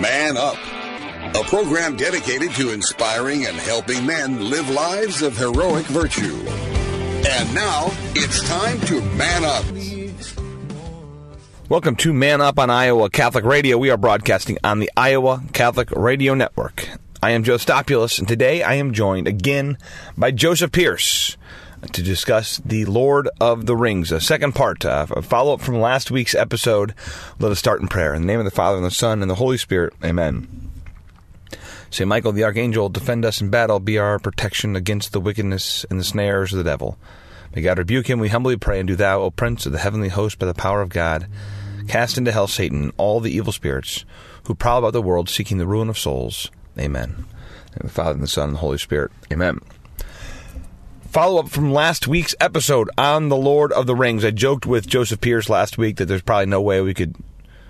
Man Up, a program dedicated to inspiring and helping men live lives of heroic virtue. And now it's time to man up. Welcome to Man Up on Iowa Catholic Radio. We are broadcasting on the Iowa Catholic Radio Network. I am Joe Stopulus, and today I am joined again by Joseph Pearce to discuss the Lord of the Rings, a second part, uh, a follow up from last week's episode. Let us start in prayer. In the name of the Father, and the Son, and the Holy Spirit. Amen. Saint Michael the Archangel, defend us in battle, be our protection against the wickedness and the snares of the devil. May God rebuke him, we humbly pray, and do thou, O Prince of the heavenly host, by the power of God, cast into hell Satan and all the evil spirits who prowl about the world seeking the ruin of souls. Amen. In the Father, and the Son, and the Holy Spirit. Amen follow up from last week's episode on the Lord of the Rings. I joked with Joseph Pearce last week that there's probably no way we could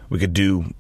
we could do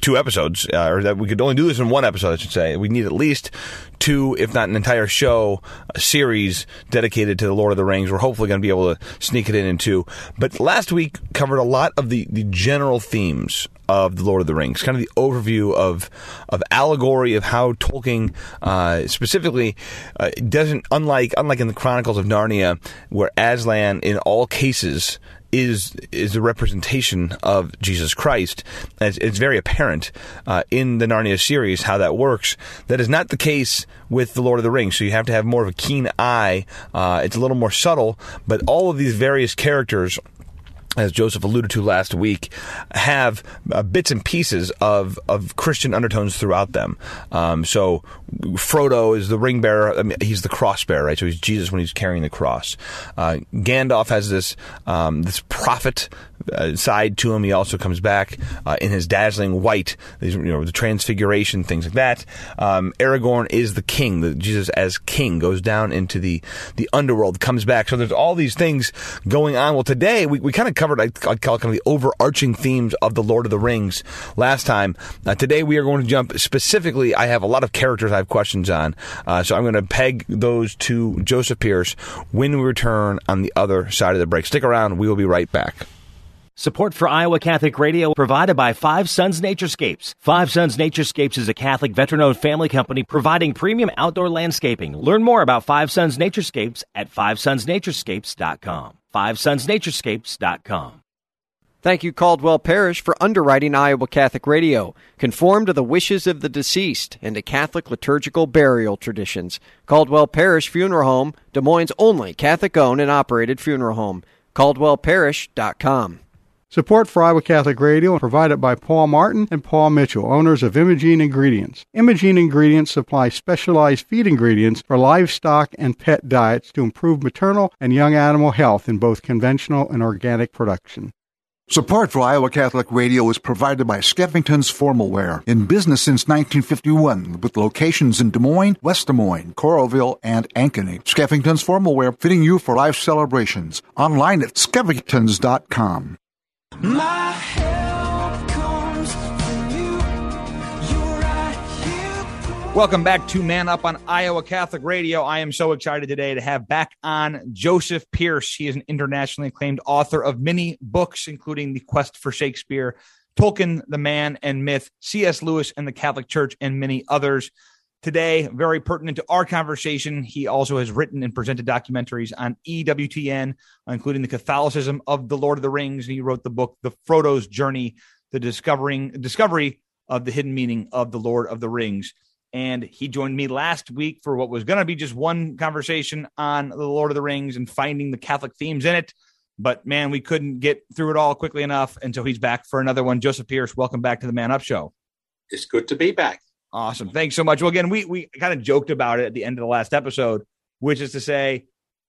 two episodes, uh, or that we could only do this in one episode. I should say we need at least two, if not an entire show, series dedicated to the Lord of the Rings. We're hopefully going to be able to sneak it in in two. But last week covered a lot of the the general themes of the Lord of the Rings, kind of the overview of of allegory of how Tolkien uh, specifically uh, doesn't unlike unlike in the Chronicles of Narnia, where Aslan in all cases is is a representation of Jesus Christ. It's, it's very apparent uh, in the Narnia series how that works. That is not the case with the Lord of the Rings. So you have to have more of a keen eye. Uh, it's a little more subtle, but all of these various characters as Joseph alluded to last week, have uh, bits and pieces of, of Christian undertones throughout them. Um, so Frodo is the ring bearer. I mean, he's the cross bearer, right? So he's Jesus when he's carrying the cross. Uh, Gandalf has this um, this prophet uh, side to him. He also comes back uh, in his dazzling white, you know, the transfiguration, things like that. Um, Aragorn is the king. The, Jesus as king goes down into the the underworld, comes back. So there's all these things going on. Well, today we, we kind of covered I, I call kind of the overarching themes of the Lord of the Rings last time. Uh, today we are going to jump specifically. I have a lot of characters I have questions on, uh, so I'm going to peg those to Joseph Pearce when we return on the other side of the break. Stick around. We will be right back. Support for Iowa Catholic Radio provided by Five Sons Naturescapes. Five Sons Naturescapes is a Catholic veteran-owned family company providing premium outdoor landscaping. Learn more about Five Sons Naturescapes at fivesonsnaturescapes.com. Fivesonsnaturescapes.com. Thank you, Caldwell Parish, for underwriting Iowa Catholic Radio. Conform to the wishes of the deceased and to Catholic liturgical burial traditions. Caldwell Parish Funeral Home, Des Moines' only Catholic owned and operated funeral home. CaldwellParish.com. Support for Iowa Catholic Radio is provided by Paul Martin and Paul Mitchell, owners of Imogene Ingredients. Imogene Ingredients supply specialized feed ingredients for livestock and pet diets to improve maternal and young animal health in both conventional and organic production. Support for Iowa Catholic Radio is provided by Skeffington's Formalware, in business since 1951, with locations in Des Moines, West Des Moines, Coralville, and Ankeny. Skeffington's Formalware, fitting you for life celebrations. Online at skeffingtons.com. My help comes from you. Right Welcome back to Man Up on Iowa Catholic Radio. I am so excited today to have back on Joseph Pearce. He is an internationally acclaimed author of many books, including The Quest for Shakespeare, Tolkien, The Man and Myth, C.S. Lewis and the Catholic Church, and many others today, very pertinent to our conversation. He also has written and presented documentaries on EWTN, including the Catholicism of the Lord of the Rings. And he wrote the book, The Frodo's Journey, the discovering discovery of the hidden meaning of the Lord of the Rings. And he joined me last week for what was going to be just one conversation on the Lord of the Rings and finding the Catholic themes in it. But man, we couldn't get through it all quickly enough. And so he's back for another one. Joseph Pearce, welcome back to the Man Up Show. It's good to be back. Awesome. Thanks so much. Well, again, we we kind of joked about it at the end of the last episode, which is to say,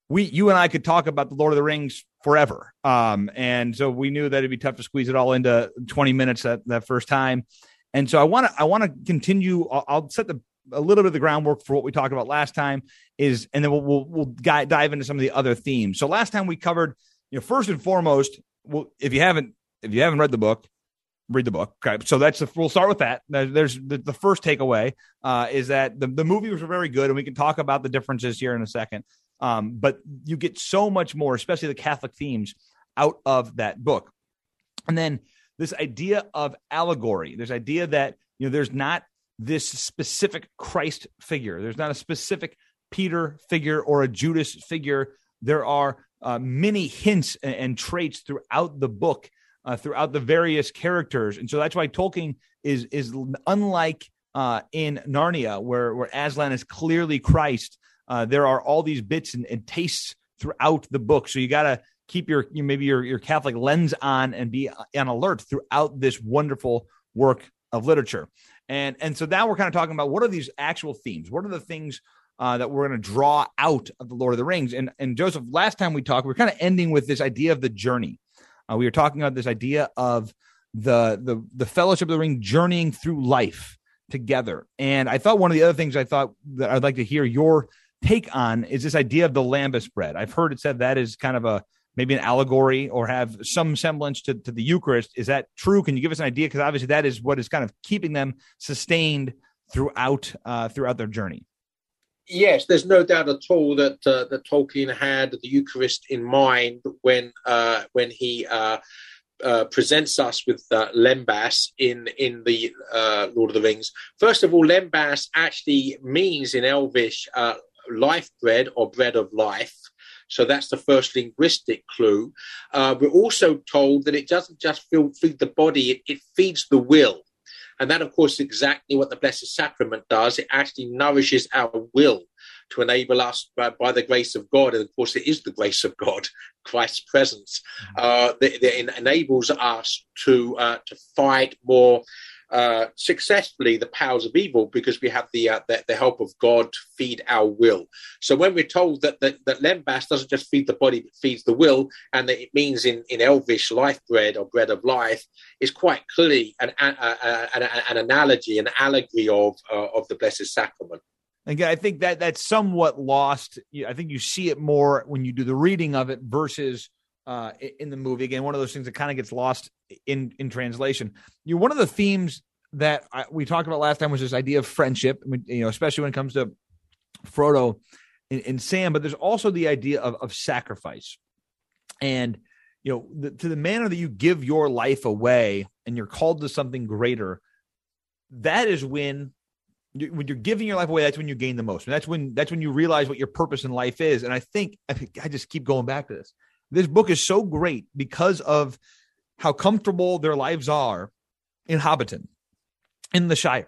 we you and I could talk about the Lord of the Rings forever. Um, and so we knew that it'd be tough to squeeze it all into 20 minutes that, that first time. And so I want to I want to continue. I'll, I'll, set the a little bit of the groundwork for what we talked about last time is, and then we'll we'll, we'll dive into some of the other themes. So last time we covered, you know, first and foremost, well, if you haven't if you haven't read the book, read the book. Okay, so that's the we'll start with that. There's the, the first takeaway uh, is that the the movie was very good, and we can talk about the differences here in a second. Um, but you get so much more, especially the Catholic themes, out of that book. And then this idea of allegory, this idea that you know there's not this specific Christ figure, there's not a specific Peter figure or a Judas figure. There are uh, many hints and, and, traits throughout the book, uh, throughout the various characters, and so that's why Tolkien is is unlike uh, in Narnia, where where Aslan is clearly Christ. Uh, there are all these bits and, and tastes throughout the book, so you got to keep your maybe your your Catholic lens on and be on alert throughout this wonderful work of literature. And and so now we're kind of talking about what are these actual themes? What are the things uh, that we're going to draw out of the Lord of the Rings? And and Joseph, last time we talked, we are kind of ending with this idea of the journey. Uh, we were talking about this idea of the the the Fellowship of the Ring journeying through life together. And I thought one of the other things I thought that I'd like to hear your take on is this idea of the lembas bread. I've heard it said that is kind of a maybe an allegory or have some semblance to, to the Eucharist. Is that true? Can you give us an idea? Because obviously that is what is kind of keeping them sustained throughout uh, throughout their journey. Yes, there's no doubt at all that uh, that Tolkien had the Eucharist in mind when uh, when he uh, uh, presents us with uh, lembas in in the uh, Lord of the Rings. First of all, lembas actually means in Elvish life bread or bread of life. So that's the first linguistic clue. We're also told that it doesn't just feed the body; it, it feeds the will. And that, of course, is exactly what the Blessed Sacrament does. It actually nourishes our will to enable us by, by, the grace of God, and of course it is the grace of God, Christ's presence, mm-hmm. uh, that, that, enables us to uh, to fight more uh, successfully the powers of evil because we have the, uh, the, the help of God to feed our will. So when we're told that that, that lembas doesn't just feed the body but feeds the will, and that it means in, in Elvish life bread or bread of life, is quite clearly an, an, an, an analogy, an allegory of uh, of the Blessed Sacrament. Again, I think that that's somewhat lost. I think you see it more when you do the reading of it versus uh, in the movie. Again, one of those things that kind of gets lost in in translation. You know, one of the themes that I, we talked about last time was this idea of friendship. You know, especially when it comes to Frodo and, and Sam, but there's also the idea of, of sacrifice. And you know, the, to the manner that you give your life away, and you're called to something greater. That is when when you're giving your life away, that's when you gain the most. And that's when that's when you realize what your purpose in life is. And I think I, I just keep going back to this. This book is so great because of how comfortable their lives are in Hobbiton, in the Shire.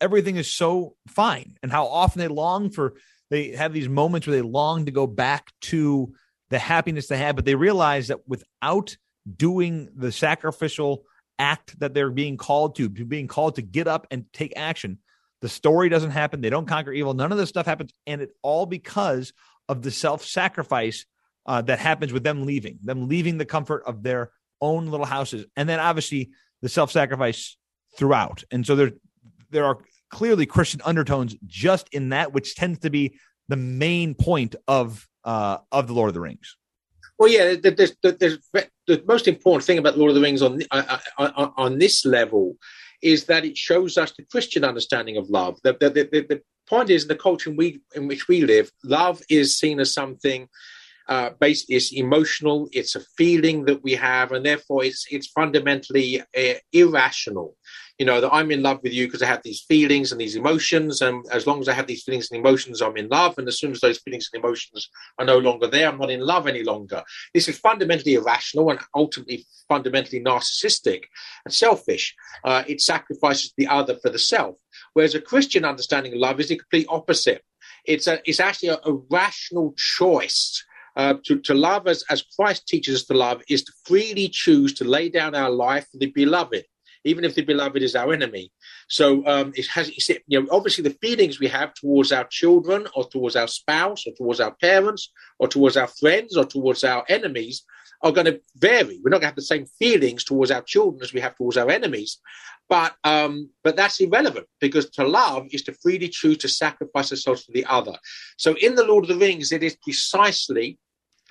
Everything is so fine, and how often they long for they have these moments where they long to go back to the happiness they had, but they realize that without doing the sacrificial act that they're being called to, being called to get up and take action, the story doesn't happen. They don't conquer evil. None of this stuff happens. And it all because of the self sacrifice uh, that happens with them leaving, them leaving the comfort of their own little houses. And then obviously the self sacrifice throughout. And so there, there are clearly Christian undertones just in that, which tends to be the main point of uh, of the Lord of the Rings. Well, yeah, there's, there's, the most important thing about Lord of the Rings on uh, uh, on, on this level is that it shows us the Christian understanding of love. The, the, the, the point is, in the culture in, we, in which we live, love is seen as something uh, based it's emotional it's a feeling that we have and therefore it's it's fundamentally uh, irrational. You know that i'm in love with you because i have these feelings and these emotions and as long as i have these feelings and emotions i'm in love and as soon as those feelings and emotions are no longer there i'm not in love any longer. This is fundamentally irrational and ultimately fundamentally narcissistic and selfish. Uh, it sacrifices the other for the self. Whereas a christian understanding of love is the complete opposite. It's a it's actually a, a rational choice uh, to, to love as, as Christ teaches us to love is to freely choose to lay down our life for the beloved, even if the beloved is our enemy. So um, it has, you know, obviously the feelings we have towards our children or towards our spouse or towards our parents or towards our friends or towards our enemies are going to vary. We're not going to have the same feelings towards our children as we have towards our enemies. But um, but that's irrelevant because to love is to freely choose to sacrifice ourselves for the other. So in the Lord of the Rings, it is precisely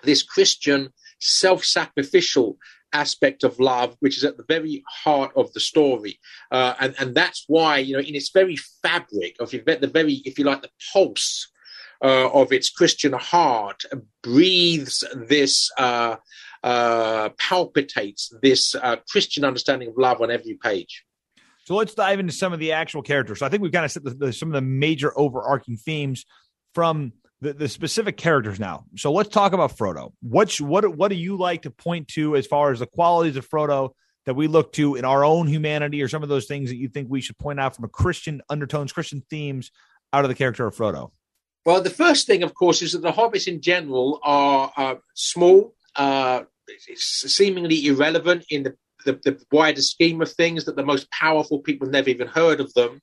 this Christian self-sacrificial aspect of love, which is at the very heart of the story, uh, and and that's why you know in its very fabric of the very, if you like, the pulse uh, of its Christian heart breathes this uh, uh, palpitates this uh, Christian understanding of love on every page. So let's dive into some of the actual characters. So I think we've kind of set the, the, some of the major overarching themes from the, the specific characters now. So let's talk about Frodo. What what what do you like to point to as far as the qualities of Frodo that we look to in our own humanity, or some of those things that you think we should point out from a Christian undertones, Christian themes out of the character of Frodo? Well, the first thing, of course, is that the hobbits in general are uh, small, uh, seemingly irrelevant in the, the, the, wider scheme of things, that the most powerful people never even heard of them.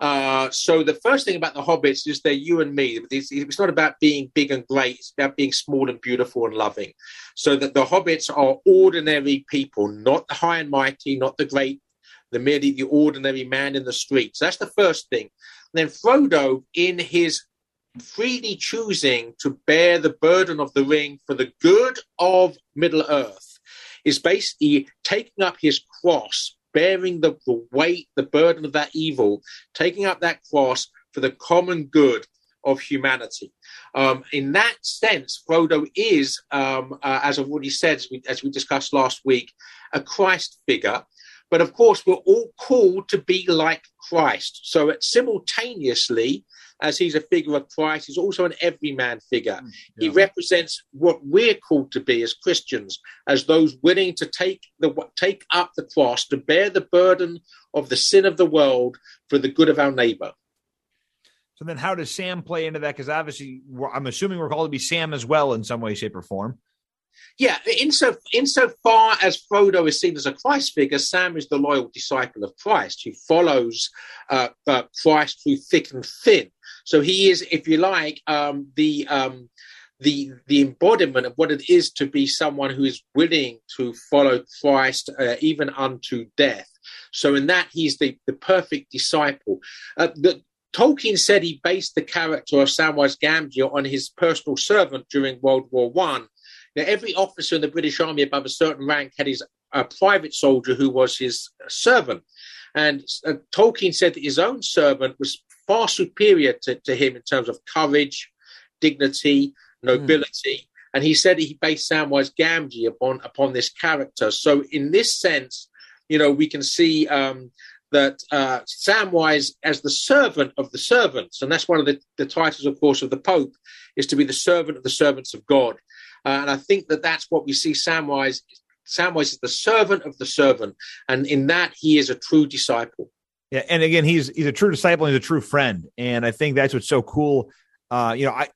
Uh, so the first thing about the hobbits is they're you and me. It's, it's, not about being big and great. It's about being small and beautiful and loving. So that the hobbits are ordinary people, not the high and mighty, not the great, the merely the ordinary man in the streets. That's the first thing. And then Frodo, in his freely choosing to bear the burden of the ring for the good of Middle Earth, is basically taking up his cross bearing the, the weight, the burden of that evil, taking up that cross for the common good of humanity. Um, in that sense, Frodo is, um, uh, as I've already said, as we, as we discussed last week, a Christ figure. But of course, we're all called to be like Christ. So simultaneously, as he's a figure of Christ, he's also an everyman figure. Mm, yeah. He represents what we're called to be as Christians, as those willing to take the take up the cross, to bear the burden of the sin of the world for the good of our neighbor. So then, how does Sam play into that? Because obviously, I'm assuming we're called to be Sam as well in some way, shape, or form. Yeah, in so insofar as Frodo is seen as a Christ figure, Sam is the loyal disciple of Christ who follows uh, uh, Christ through thick and thin. So he is, if you like, um, the um, the the embodiment of what it is to be someone who is willing to follow Christ uh, even unto death. So in that, he's the the perfect disciple. Uh, the, Tolkien said he based the character of Samwise Gamgee on his personal servant during World War One. Now, every officer in the British Army above a certain rank had his a private soldier who was his servant. And uh, Tolkien said that his own servant was far superior to, to him in terms of courage, dignity, nobility. Mm. And he said he based Samwise Gamgee upon upon this character. So in this sense, you know, we can see um, that uh, Samwise as the servant of the servants, and that's one of the, the titles, of course, of the Pope, is to be the servant of the servants of God. Uh, and I think that that's what we see Samwise. Samwise is the servant of the servant, and in that he is a true disciple. Yeah, and again, he's he's a true disciple he's a true friend, and I think that's what's so cool. Uh, you know, I,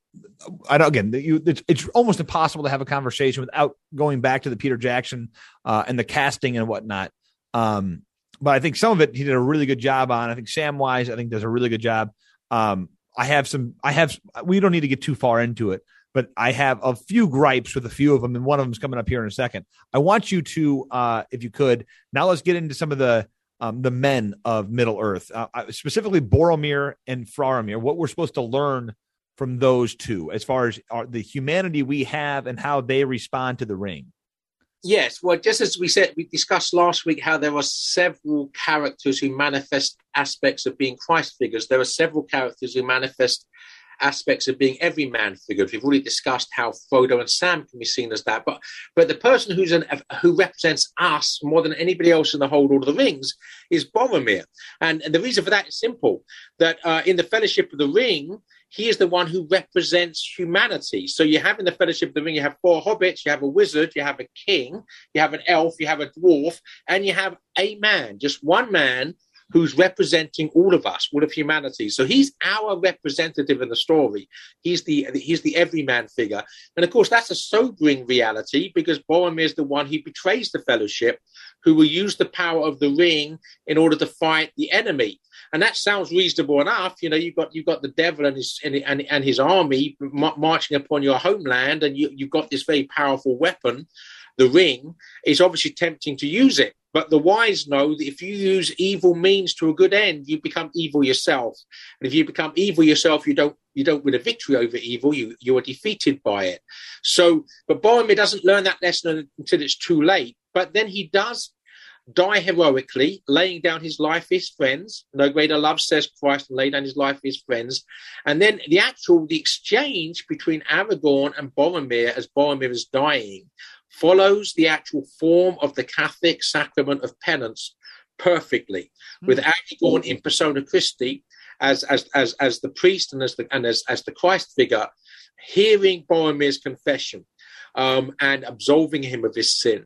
I don't, again, you, it's, it's almost impossible to have a conversation without going back to the Peter Jackson uh, and the casting and whatnot. Um, but I think some of it he did a really good job on. I think Samwise, I think, does a really good job. Um, I have some, I have, we don't need to get too far into it, but I have a few gripes with a few of them, and one of them is coming up here in a second. I want you to, uh, if you could, now let's get into some of the um, the men of Middle Earth, uh, specifically Boromir and Faramir, what we're supposed to learn from those two as far as our, the humanity we have and how they respond to the ring. Yes, well, just as we said, we discussed last week how there are several characters who manifest aspects of being Christ figures. There are several characters who manifest aspects of being everyman figures. We've already discussed how Frodo and Sam can be seen as that, but but the person who's an, who represents us more than anybody else in the whole Lord of the Rings is Boromir, and, and the reason for that is simple: that uh, in the Fellowship of the Ring, he is the one who represents humanity. So you have in the Fellowship of the Ring, you have four hobbits, you have a wizard, you have a king, you have an elf, you have a dwarf, and you have a man, just one man who's representing all of us, all of humanity. So he's our representative in the story. He's the he's the everyman figure, and of course that's a sobering reality because Boromir is the one who betrays the Fellowship, who will use the power of the ring in order to fight the enemy. And that sounds reasonable enough. You know, you've got you've got the devil and his and, and, and his army marching upon your homeland, and you, you've got this very powerful weapon the ring, it's obviously tempting to use it. But the wise know that if you use evil means to a good end, you become evil yourself. And if you become evil yourself, you don't you don't win a victory over evil. You you are defeated by it. So, but Boromir doesn't learn that lesson until it's too late. But then he does die heroically, laying down his life for his friends. No greater love, says Christ, and lay down his life for his friends. And then the actual the exchange between Aragorn and Boromir as Boromir is dying follows the actual form of the Catholic sacrament of penance perfectly, mm. with Aragorn in persona Christi as as as as the priest and as the and as as the Christ figure, hearing Boromir's confession um, and absolving him of his sin.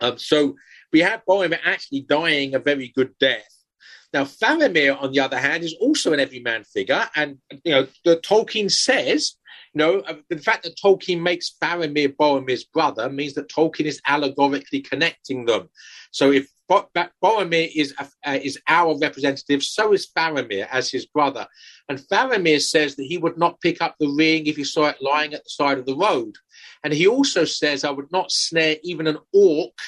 Um, so we have Boromir actually dying a very good death. Now, Faramir, on the other hand, is also an everyman figure, and you know the Tolkien says, know, uh, the fact that Tolkien makes Faramir Boromir's brother means that Tolkien is allegorically connecting them. So if Boromir is uh, is our representative, so is Faramir as his brother, and Faramir says that he would not pick up the ring if he saw it lying at the side of the road, and he also says, "I would not snare even an orc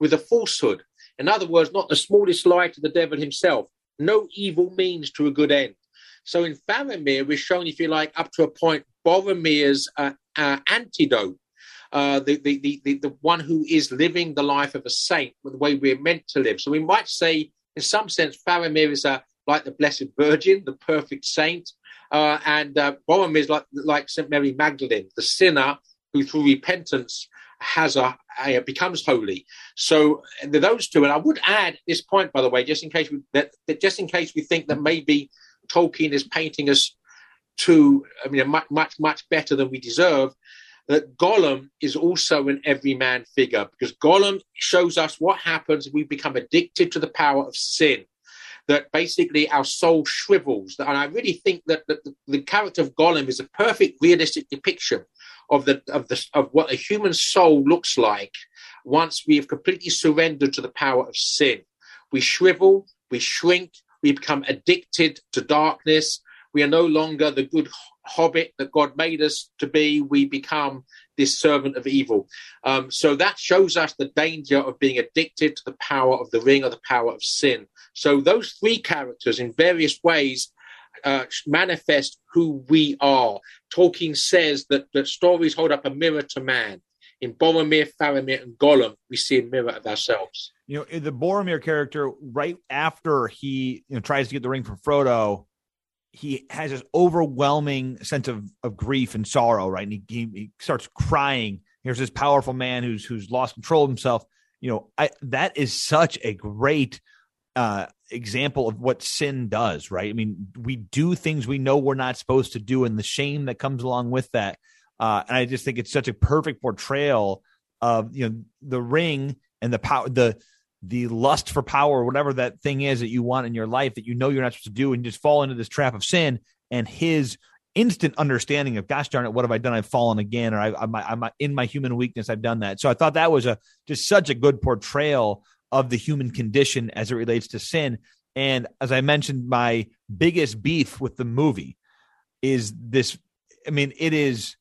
with a falsehood." In other words, not the smallest lie to the devil himself. No evil means to a good end. So in Faramir, we're shown, if you like, up to a point, Boromir's uh, uh, antidote, uh, the, the, the, the, the one who is living the life of a saint, the way we're meant to live. So we might say, in some sense, Faramir is a, like the Blessed Virgin, the perfect saint, uh, and uh, Boromir is like, like St. Mary Magdalene, the sinner who through repentance has a, a, becomes holy. So those two, and I would add this point, by the way, just in case we that, that just in case we think that maybe Tolkien is painting us to, I mean, much much much better than we deserve. That Gollum is also an everyman figure because Gollum shows us what happens we become addicted to the power of sin that basically our soul shrivels. And I really think that, that the, the, character of Gollum is a perfect realistic depiction of the of the of what a human soul looks like once we have completely surrendered to the power of sin. We shrivel, we shrink, we become addicted to darkness. We are no longer the good hobbit that God made us to be. We become this servant of evil. Um, so that shows us the danger of being addicted to the power of the ring or the power of sin. So those three characters, in various ways, uh, manifest who we are. Tolkien says that, that stories hold up a mirror to man. In Boromir, Faramir, and Gollum, we see a mirror of ourselves. You know, the Boromir character, right after he you know tries to get the ring from Frodo, he has this overwhelming sense of, of grief and sorrow, right? And he, he, he starts crying. Here's this powerful man who's who's lost control of himself. You know, I that is such a great uh, example of what sin does, right? I mean, we do things we know we're not supposed to do, and the shame that comes along with that. Uh, and I just think it's such a perfect portrayal of you know the ring and the power, the the lust for power, whatever that thing is that you want in your life that you know you're not supposed to do, and just fall into this trap of sin. And his instant understanding of, gosh darn it, what have I done? I've fallen again, or I, I'm, I'm in my human weakness. I've done that. So I thought that was a just such a good portrayal of the human condition as it relates to sin. And as I mentioned, my biggest beef with the movie is this. I mean, it is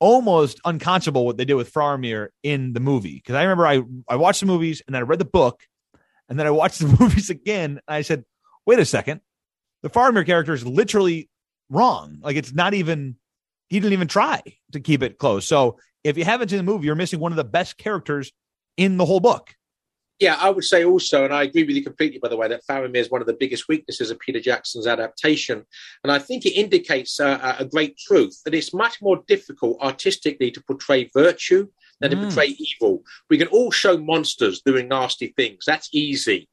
almost unconscionable what they did with Faramir in the movie. Because I remember I, I watched the movies and then I read the book and then I watched the movies again. And I said, wait a second. The Faramir character is literally wrong. Like it's not even, he didn't even try to keep it close. So if you haven't seen the movie, you're missing one of the best characters in the whole book. Yeah, I would say also, and I agree with you completely, by the way, that Faramir is one of the biggest weaknesses of Peter Jackson's adaptation. And I think it indicates uh, a great truth that it's much more difficult artistically to portray virtue than mm. to portray evil. We can all show monsters doing nasty things, that's easy.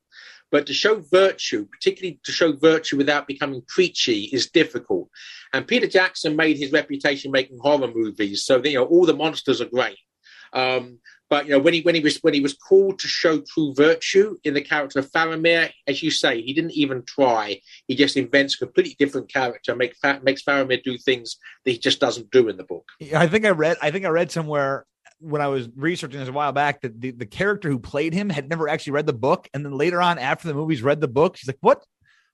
But to show virtue, particularly to show virtue without becoming preachy, is difficult. And Peter Jackson made his reputation making horror movies, so you know all the monsters are great. Um, but you know, when he when he was when he was called to show true virtue in the character of Faramir, as you say, he didn't even try. He just invents a completely different character, make makes Faramir do things that he just doesn't do in the book. I think I read I think I read somewhere when I was researching this a while back that the, the character who played him had never actually read the book, and then later on, after the movies read the book, he's like, "What?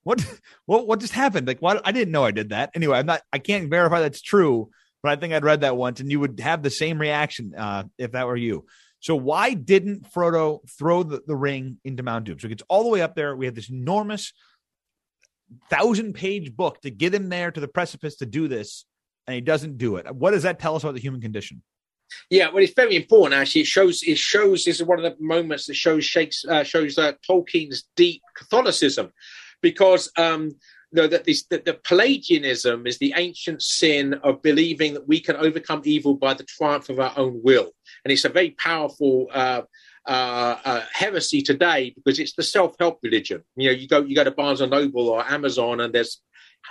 What? What? What just happened? Like, why? I didn't know I did that." Anyway, I'm not. I can't verify that's true, but I think I'd read that once, and you would have the same reaction uh, if that were you. So why didn't Frodo throw the, the ring into Mount Doom? So it gets all the way up there. We have this enormous thousand page book to get him there to the precipice to do this, and he doesn't do it. What does that tell us about the human condition? Yeah, well, it's very important. Actually, it shows. It shows. This is one of the moments that shows Shakespeare, uh, shows uh, Tolkien's deep Catholicism, because um, no, that this that the Pelagianism is the ancient sin of believing that we can overcome evil by the triumph of our own will, and it's a very powerful uh, uh, uh, heresy today because it's the self-help religion. You know, you go you go to Barnes and Noble or Amazon, and there's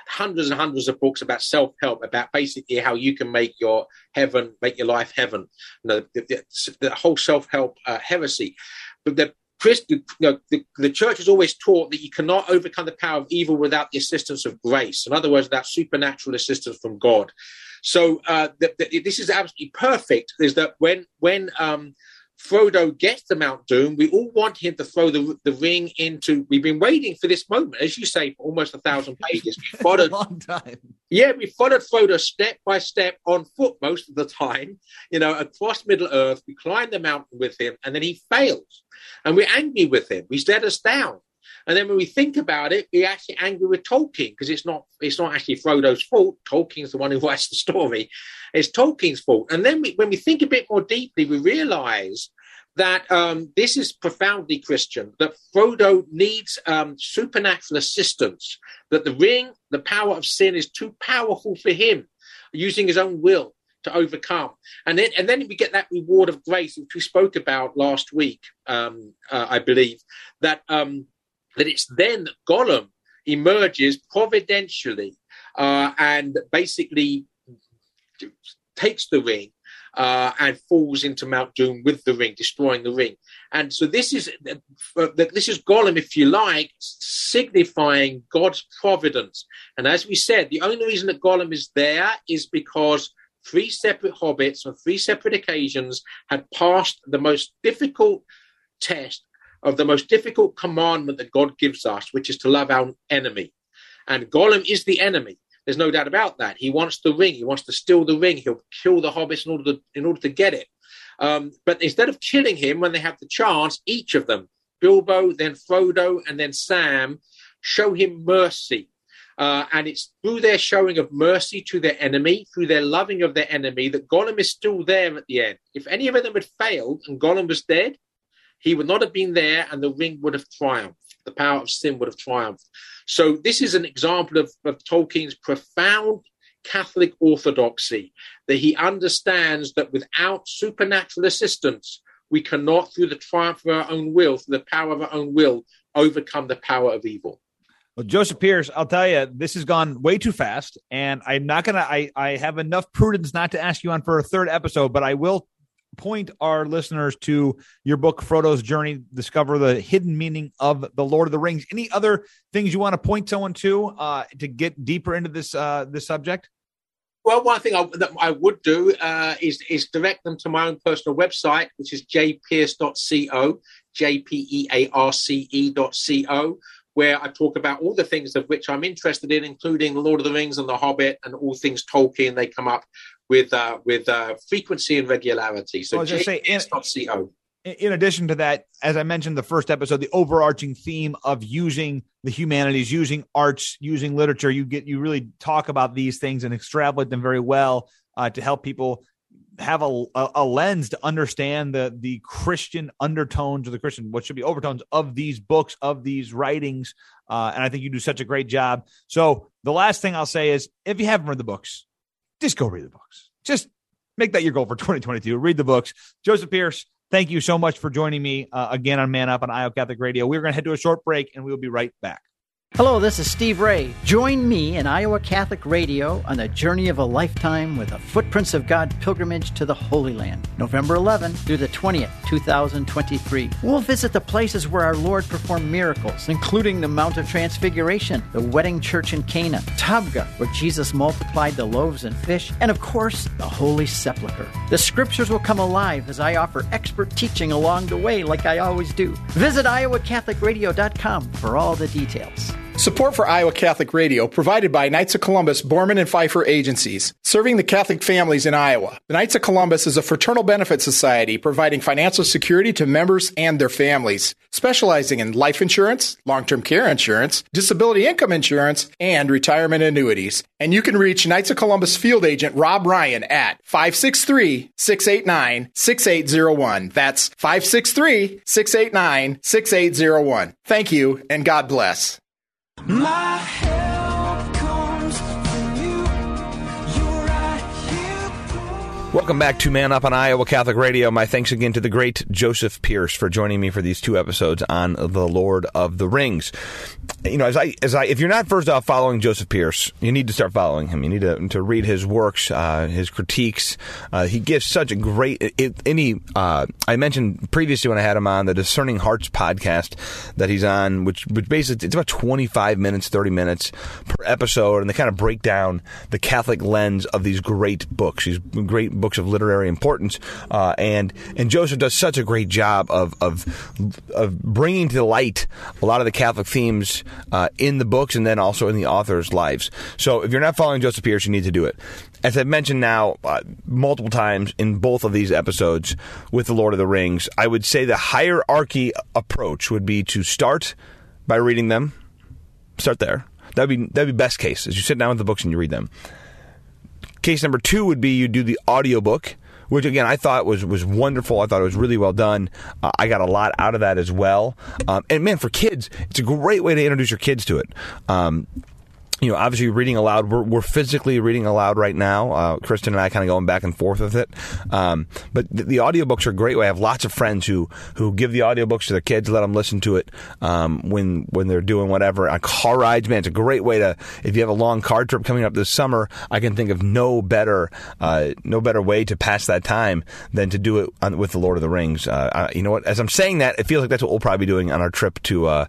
hundreds and hundreds of books about self-help, about basically how you can make your heaven, make your life heaven. You know, the, the, the whole self-help uh, heresy. But the Christ, you know, the, the, church has always taught that you cannot overcome the power of evil without the assistance of grace. In other words, without supernatural assistance from God. So uh, the, the, this is absolutely perfect. Is that when when um, Frodo gets to Mount Doom, we all want him to throw the, the ring into. We've been waiting for this moment, as you say, for almost a thousand pages. We followed, a long time. Yeah, we followed Frodo step by step on foot most of the time. You know, across Middle Earth, we climbed the mountain with him, and then he fails, and we're angry with him. He's let us down. And then when we think about it, we're actually angry with Tolkien because it's not it's not actually Frodo's fault. Tolkien's the one who writes the story. It's Tolkien's fault. And then we, when we think a bit more deeply, we realize that um, this is profoundly Christian, that Frodo needs um, supernatural assistance, that the ring, the power of sin is too powerful for him, using his own will to overcome. And then, and then we get that reward of grace, which we spoke about last week, um, uh, I believe, that um, that it's then that Gollum emerges providentially uh, and basically takes the ring uh, and falls into Mount Doom with the ring, destroying the ring. And so this is uh, this is Gollum, if you like, signifying God's providence. And as we said, the only reason that Gollum is there is because three separate hobbits on three separate occasions had passed the most difficult test of the most difficult commandment that God gives us, which is to love our enemy. And Gollum is the enemy. There's no doubt about that. He wants the ring. He wants to steal the ring. He'll kill the hobbits in order to, in order to get it. Um, but instead of killing him when they have the chance, each of them, Bilbo, then Frodo, and then Sam, show him mercy. Uh, and it's through their showing of mercy to their enemy, through their loving of their enemy, that Gollum is still there at the end. If any of them had failed and Gollum was dead, he would not have been there and the ring would have triumphed. The power of sin would have triumphed. So, this is an example of, of Tolkien's profound Catholic orthodoxy that he understands that without supernatural assistance, we cannot, through the triumph of our own will, through the power of our own will, overcome the power of evil. Well, Joseph Pearce, I'll tell you, this has gone way too fast, and I'm not gonna. I I have enough prudence not to ask you on for a third episode, but I will point our listeners to your book, Frodo's Journey, discover the hidden meaning of the Lord of the Rings. Any other things you want to point someone to uh, to get deeper into this uh, this subject? Well, one thing I, that I would do uh, is is direct them to my own personal website, which is jpearce.co, j p e a r c e dot c o, where I talk about all the things of which I'm interested in, including The Lord of the Rings and The Hobbit and all things Tolkien. They come up with uh, with uh, frequency and regularity. So, well, say, in, in addition to that, as I mentioned the first episode, the overarching theme of using the humanities, using arts, using literature, you get you really talk about these things and extrapolate them very well uh, to help people have a, a, a, lens to understand the the Christian undertones or the Christian what should be overtones of these books of these writings. Uh, and I think you do such a great job. So the last thing I'll say is, if you haven't read the books, just go read the books. Just make that your goal for 2022. Read the books. Joseph Pearce, thank you so much for joining me uh, again on Man Up on Iowa Catholic Radio. We're going to head to a short break and we'll be right back. Hello, this is Steve Ray. Join me in Iowa Catholic Radio on the journey of a lifetime with a Footprints of God pilgrimage to the Holy Land, November 11th through the 20th, 2023. We'll visit the places where our Lord performed miracles, including the Mount of Transfiguration, the wedding church in Cana, Tabgha, where Jesus multiplied the loaves and fish, and of course, the Holy Sepulchre. The scriptures will come alive as I offer expert teaching along the way, like I always do. Visit iowacatholicradio.com for all the details. Support for Iowa Catholic Radio provided by Knights of Columbus Borman and Pfeiffer agencies, serving the Catholic families in Iowa. The Knights of Columbus is a fraternal benefit society providing financial security to members and their families, specializing in life insurance, long-term care insurance, disability income insurance, and retirement annuities. And you can reach Knights of Columbus field agent Rob Ryan at 563-689-6801. That's 563-689-6801. Thank you and God bless. My help comes from you. Right Welcome back to Man Up on Iowa Catholic Radio. My thanks again to the great Joseph Pearce for joining me for these two episodes on The Lord of the Rings. You know, as I as I if you're not first off following Joseph Pearce, you need to start following him. You need to, to read his works, uh, his critiques. Uh, he gives such a great. It, any uh, I mentioned previously when I had him on the Discerning Hearts podcast that he's on, which which basically it's about 25 minutes, 30 minutes per episode, and they kind of break down the Catholic lens of these great books, these great books of literary importance. Uh, and and Joseph does such a great job of of of bringing to light a lot of the Catholic themes uh, in the books and then also in the authors' lives. So if you're not following Joseph Pearce, you need to do it. As I've mentioned now uh, multiple times in both of these episodes with the Lord of the Rings, I would say the hierarchy approach would be to start by reading them. Start there. That'd be that'd be best case. Is you sit down with the books and you read them. Case number two would be you do the audiobook which again I thought was was wonderful. I thought it was really well done. Uh, I got a lot out of that as well. Um, and man, for kids, it's a great way to introduce your kids to it. Um, you know, obviously reading aloud. We're, we're physically reading aloud right now. Uh, Kristen and I kind of going back and forth with it. Um, but the, the, audiobooks are a great way. I have lots of friends who who give the audiobooks to their kids, let them listen to it um, when when they're doing whatever. On car rides, man, it's a great way to. If you have a long car trip coming up this summer, I can think of no better uh, no better way to pass that time than to do it on, with the Lord of the Rings. Uh, I, you know what? As I'm saying that, it feels like that's what we'll probably be doing on our trip to uh,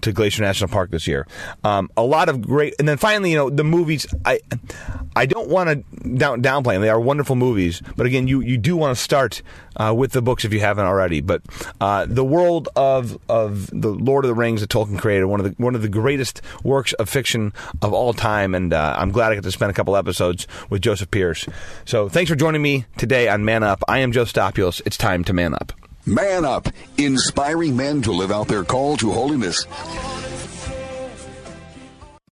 to Glacier National Park this year. Um, a lot of great and then finally, you know, the movies. I I don't want to down, downplay them. They are wonderful movies, but again, you you do want to start uh, with the books if you haven't already. But uh, the world of of the Lord of the Rings that Tolkien created, one of the one of the greatest works of fiction of all time, and uh, I'm glad I got to spend a couple episodes with Joseph Pearce. So thanks for joining me today on Man Up. I am Joe Stopulus. It's time to man up. Man up, inspiring men to live out their call to holiness.